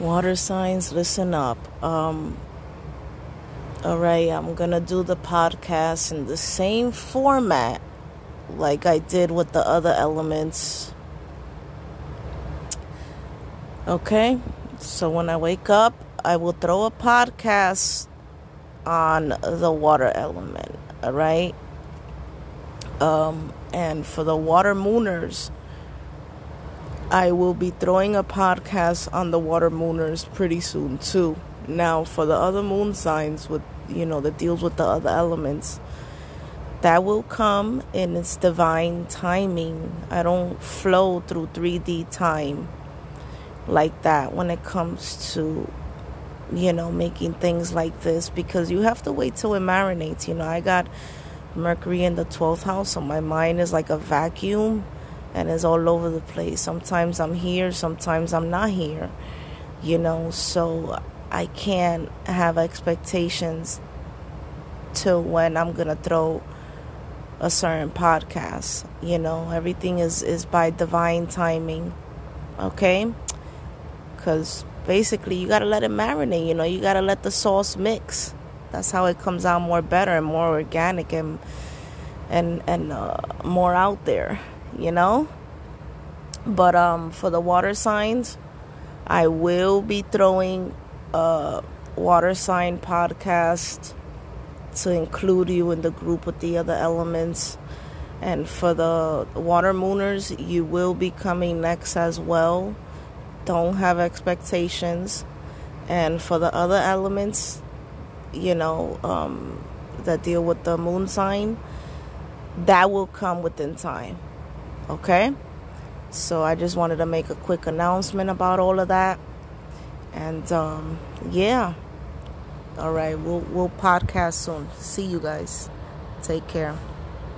Water signs, listen up. Um, all right, I'm gonna do the podcast in the same format like I did with the other elements. Okay, so when I wake up, I will throw a podcast on the water element. All right, um, and for the water mooners I will be throwing a podcast on the water mooners pretty soon too. Now for the other moon signs with you know that deals with the other elements that will come in its divine timing. I don't flow through 3D time like that when it comes to you know making things like this because you have to wait till it marinates. You know, I got Mercury in the 12th house, so my mind is like a vacuum and it's all over the place. Sometimes I'm here, sometimes I'm not here, you know, so I can't have expectations to when I'm gonna throw a certain podcast. You know, everything is, is by divine timing, okay? Because basically, you gotta let it marinate, you know, you gotta let the sauce mix. That's how it comes out more better and more organic and and and uh, more out there you know. But um, for the water signs, I will be throwing a water sign podcast to include you in the group with the other elements. And for the water mooners, you will be coming next as well. Don't have expectations. And for the other elements, you know, um, that deal with the moon sign, that will come within time. Okay? So I just wanted to make a quick announcement about all of that. And um, yeah. All right, we'll we'll podcast soon. See you guys. Take care.